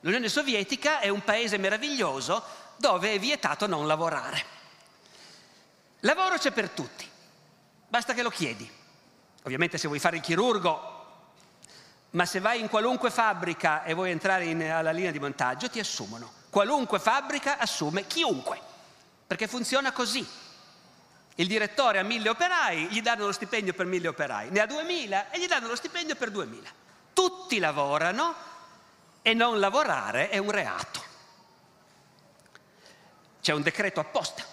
L'Unione Sovietica è un paese meraviglioso dove è vietato non lavorare. Lavoro c'è per tutti, basta che lo chiedi. Ovviamente se vuoi fare il chirurgo, ma se vai in qualunque fabbrica e vuoi entrare in, alla linea di montaggio, ti assumono. Qualunque fabbrica assume chiunque, perché funziona così. Il direttore ha mille operai, gli danno lo stipendio per mille operai, ne ha duemila e gli danno lo stipendio per duemila. Tutti lavorano e non lavorare è un reato. C'è un decreto apposta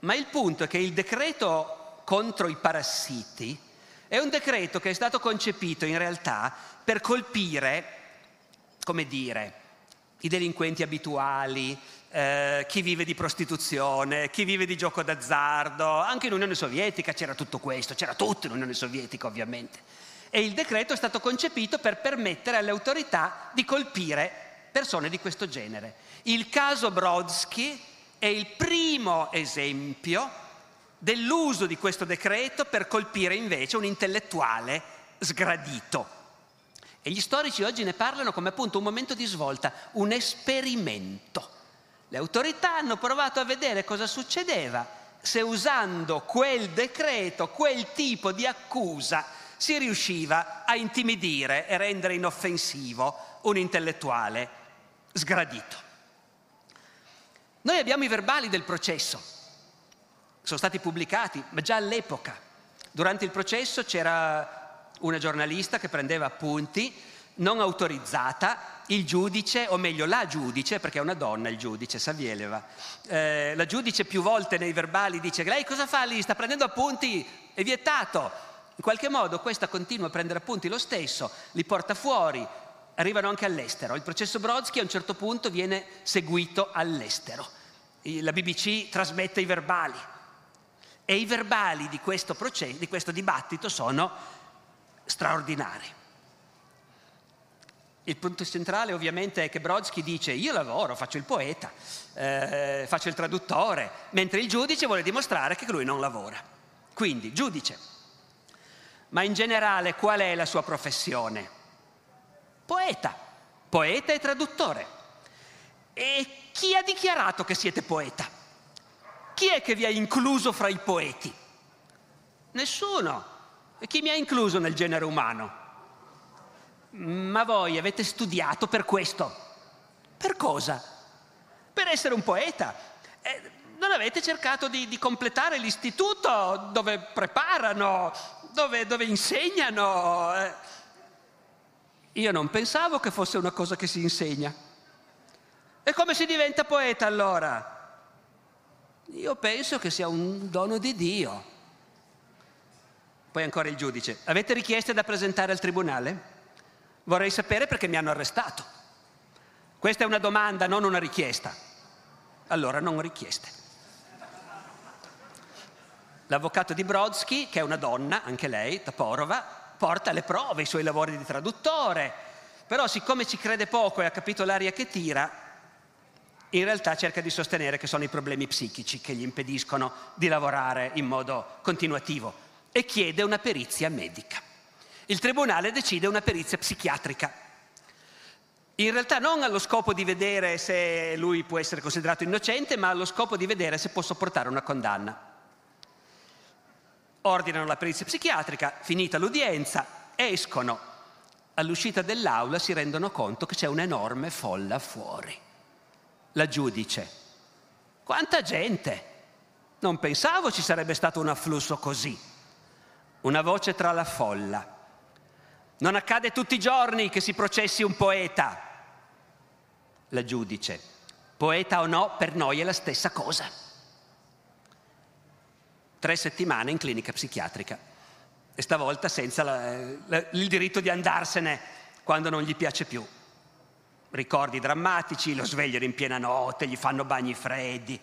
ma il punto è che il decreto contro i parassiti è un decreto che è stato concepito in realtà per colpire, come dire, i delinquenti abituali, eh, chi vive di prostituzione, chi vive di gioco d'azzardo, anche in Unione Sovietica c'era tutto questo, c'era tutto in Unione Sovietica ovviamente. E il decreto è stato concepito per permettere alle autorità di colpire persone di questo genere. Il caso Brodsky è il primo esempio dell'uso di questo decreto per colpire invece un intellettuale sgradito. E gli storici oggi ne parlano come appunto un momento di svolta, un esperimento. Le autorità hanno provato a vedere cosa succedeva se usando quel decreto, quel tipo di accusa, si riusciva a intimidire e rendere inoffensivo un intellettuale sgradito. Noi abbiamo i verbali del processo, sono stati pubblicati, ma già all'epoca. Durante il processo c'era una giornalista che prendeva appunti, non autorizzata, il giudice, o meglio la giudice, perché è una donna il giudice, Savieleva, eh, la giudice più volte nei verbali dice lei cosa fa lì? Sta prendendo appunti? È vietato. In qualche modo questa continua a prendere appunti lo stesso, li porta fuori, arrivano anche all'estero. Il processo Brodsky a un certo punto viene seguito all'estero la BBC trasmette i verbali e i verbali di questo, processo, di questo dibattito sono straordinari. Il punto centrale ovviamente è che Brodsky dice io lavoro, faccio il poeta, eh, faccio il traduttore, mentre il giudice vuole dimostrare che lui non lavora. Quindi, giudice, ma in generale qual è la sua professione? Poeta, poeta e traduttore. E chi ha dichiarato che siete poeta? Chi è che vi ha incluso fra i poeti? Nessuno. E chi mi ha incluso nel genere umano? Ma voi avete studiato per questo. Per cosa? Per essere un poeta. Eh, non avete cercato di, di, completare l'istituto dove preparano, dove, dove insegnano. Eh. Io non pensavo che fosse una cosa che si insegna. E come si diventa poeta allora? Io penso che sia un dono di Dio. Poi ancora il giudice. Avete richieste da presentare al tribunale? Vorrei sapere perché mi hanno arrestato. Questa è una domanda, non una richiesta. Allora non richieste. L'avvocato di Brodsky, che è una donna, anche lei, Taporova, porta le prove, i suoi lavori di traduttore, però siccome ci crede poco e ha capito l'aria che tira, in realtà cerca di sostenere che sono i problemi psichici che gli impediscono di lavorare in modo continuativo e chiede una perizia medica. Il tribunale decide una perizia psichiatrica. In realtà non allo scopo di vedere se lui può essere considerato innocente, ma allo scopo di vedere se può sopportare una condanna. Ordinano la perizia psichiatrica, finita l'udienza, escono. All'uscita dell'aula si rendono conto che c'è un'enorme folla fuori la giudice. Quanta gente! Non pensavo ci sarebbe stato un afflusso così. Una voce tra la folla. Non accade tutti i giorni che si processi un poeta. La giudice. Poeta o no, per noi è la stessa cosa. Tre settimane in clinica psichiatrica e stavolta senza la, la, il diritto di andarsene quando non gli piace più. ricordi drammatici, lo svegliano in piena notte, gli fanno bagni freddi.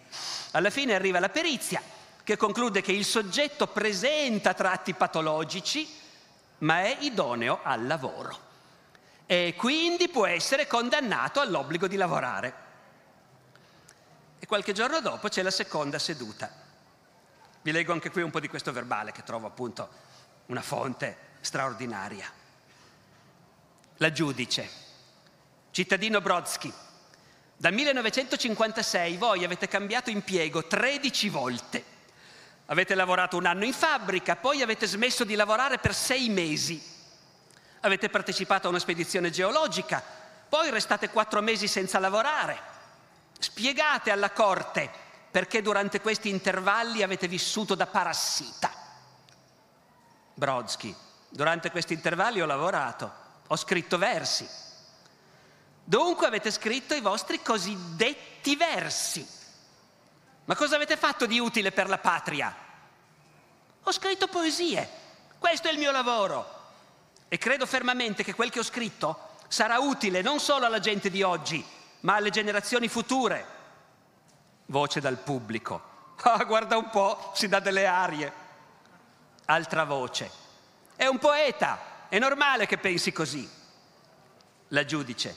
Alla fine arriva la perizia che conclude che il soggetto presenta tratti patologici, ma è idoneo al lavoro e quindi può essere condannato all'obbligo di lavorare. E qualche giorno dopo c'è la seconda seduta. Vi leggo anche qui un po' di questo verbale che trovo appunto una fonte straordinaria. La giudice, cittadino Brodsky, dal 1956 voi avete cambiato impiego 13 volte. Avete lavorato un anno in fabbrica, poi avete smesso di lavorare per sei mesi avete partecipato a una spedizione geologica, poi restate quattro mesi senza lavorare. Spiegate alla Corte perché durante questi intervalli avete vissuto da parassita. Brodsky, durante questi intervalli ho lavorato, ho scritto versi. Dunque avete scritto i vostri cosiddetti versi. Ma cosa avete fatto di utile per la patria? Ho scritto poesie. Questo è il mio lavoro. E credo fermamente che quel che ho scritto sarà utile non solo alla gente di oggi, ma alle generazioni future. Voce dal pubblico. Ah, guarda un po', si dà delle arie. Altra voce. È un poeta, è normale che pensi così. La giudice.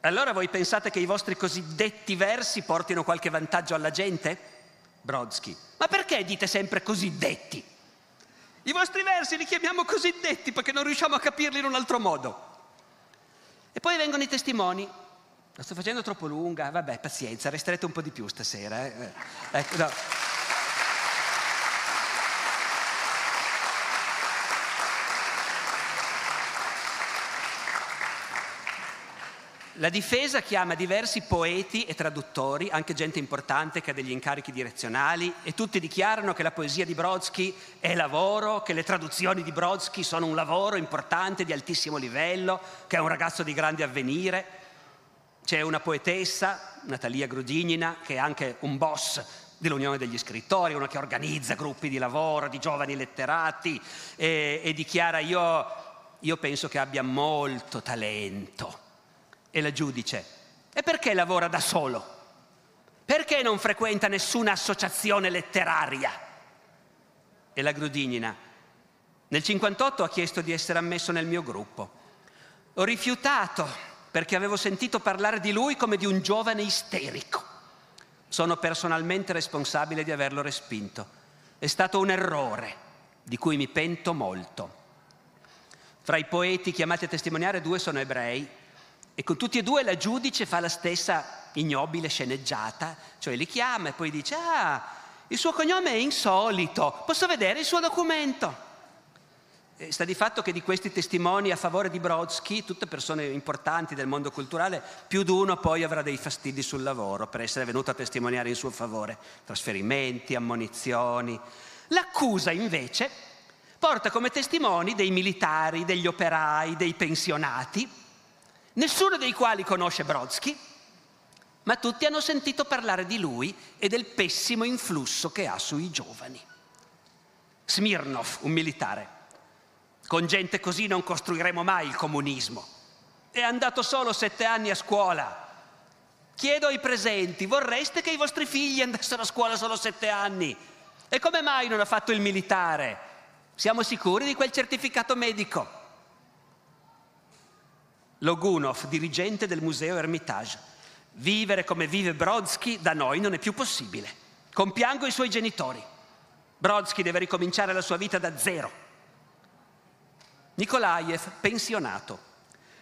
Allora voi pensate che i vostri cosiddetti versi portino qualche vantaggio alla gente? Brodsky. Ma perché dite sempre cosiddetti? I vostri versi li chiamiamo cosiddetti perché non riusciamo a capirli in un altro modo. E poi vengono i testimoni. La sto facendo troppo lunga, vabbè, pazienza, resterete un po' di più stasera. Eh? eh ecco, no. La difesa chiama diversi poeti e traduttori, anche gente importante che ha degli incarichi direzionali, e tutti dichiarano che la poesia di Brodsky è lavoro, che le traduzioni di Brodsky sono un lavoro importante, di altissimo livello, che è un ragazzo di grande avvenire. C'è una poetessa, Natalia Grudignina, che è anche un boss dell'Unione degli Scrittori, una che organizza gruppi di lavoro di giovani letterati e, e dichiara io, io penso che abbia molto talento e la giudice, e perché lavora da solo? Perché non frequenta nessuna associazione letteraria? E la Grudignina, nel 58 ha chiesto di essere ammesso nel mio gruppo. Ho rifiutato perché avevo sentito parlare di lui come di un giovane isterico. Sono personalmente responsabile di averlo respinto. È stato un errore di cui mi pento molto. Fra i poeti chiamati a testimoniare due sono ebrei e con tutti e due la giudice fa la stessa ignobile sceneggiata, cioè li chiama e poi dice, ah, il suo cognome è insolito, posso vedere il suo documento? E sta di fatto che di questi testimoni a favore di Brodsky, tutte persone importanti del mondo culturale, più di uno poi avrà dei fastidi sul lavoro per essere venuto a testimoniare in suo favore, trasferimenti, ammonizioni. L'accusa invece porta come testimoni dei militari, degli operai, dei pensionati, nessuno dei quali conosce Brodsky, ma tutti hanno sentito parlare di lui e del pessimo influsso che ha sui giovani. Smirnov, un militare. Con gente così non costruiremo mai il comunismo. È andato solo sette anni a scuola. Chiedo ai presenti, vorreste che i vostri figli andassero a scuola solo sette anni? E come mai non ha fatto il militare? Siamo sicuri di quel certificato medico? Logunov, dirigente del museo Hermitage. Vivere come vive Brodsky da noi non è più possibile. Compiango i suoi genitori. Brodsky deve ricominciare la sua vita da zero. Nikolaev, pensionato.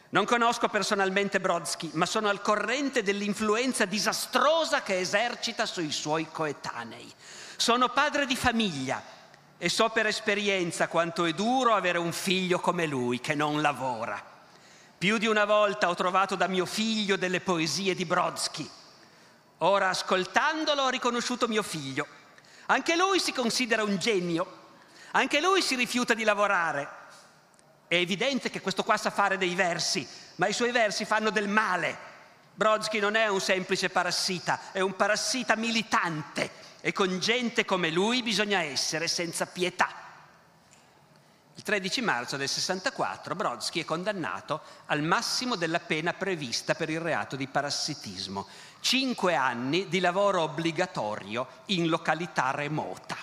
Non conosco personalmente Brodsky, ma sono al corrente dell'influenza disastrosa che esercita sui suoi coetanei. Sono padre di famiglia e so per esperienza quanto è duro avere un figlio come lui che non lavora. Più di una volta ho trovato da mio figlio delle poesie di Brodsky. Ora, ascoltandolo, ho riconosciuto mio figlio. Anche lui si considera un genio. Anche lui si rifiuta di lavorare. È evidente che questo qua sa fare dei versi, ma i suoi versi fanno del male. Brodsky non è un semplice parassita, è un parassita militante e con gente come lui bisogna essere senza pietà. Il 13 marzo del 64 Brodsky è condannato al massimo della pena prevista per il reato di parassitismo, cinque anni di lavoro obbligatorio in località remota.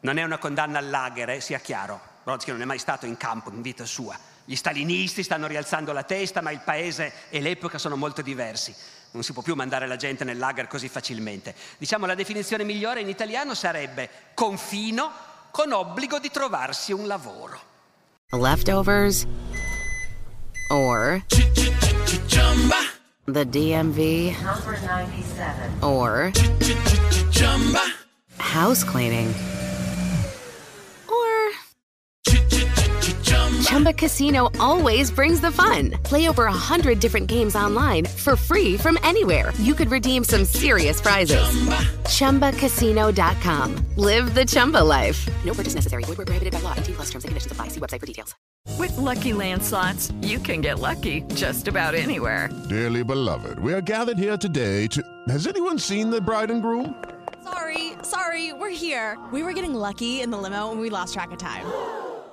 Non è una condanna al lager, eh, sia chiaro. Brodsky non è mai stato in campo in vita sua. Gli stalinisti stanno rialzando la testa, ma il paese e l'epoca sono molto diversi. Non si può più mandare la gente nel lager così facilmente. Diciamo la definizione migliore in italiano sarebbe confino con obbligo di trovarsi un lavoro. Leftovers or the DMV or house cleaning Chumba Casino always brings the fun. Play over a hundred different games online for free from anywhere. You could redeem some serious prizes. ChumbaCasino.com. Live the Chumba life. No purchase necessary. Void where prohibited by law. T plus terms and conditions apply. See website for details. With Lucky Land slots, you can get lucky just about anywhere. Dearly beloved, we are gathered here today to. Has anyone seen the bride and groom? Sorry, sorry, we're here. We were getting lucky in the limo and we lost track of time.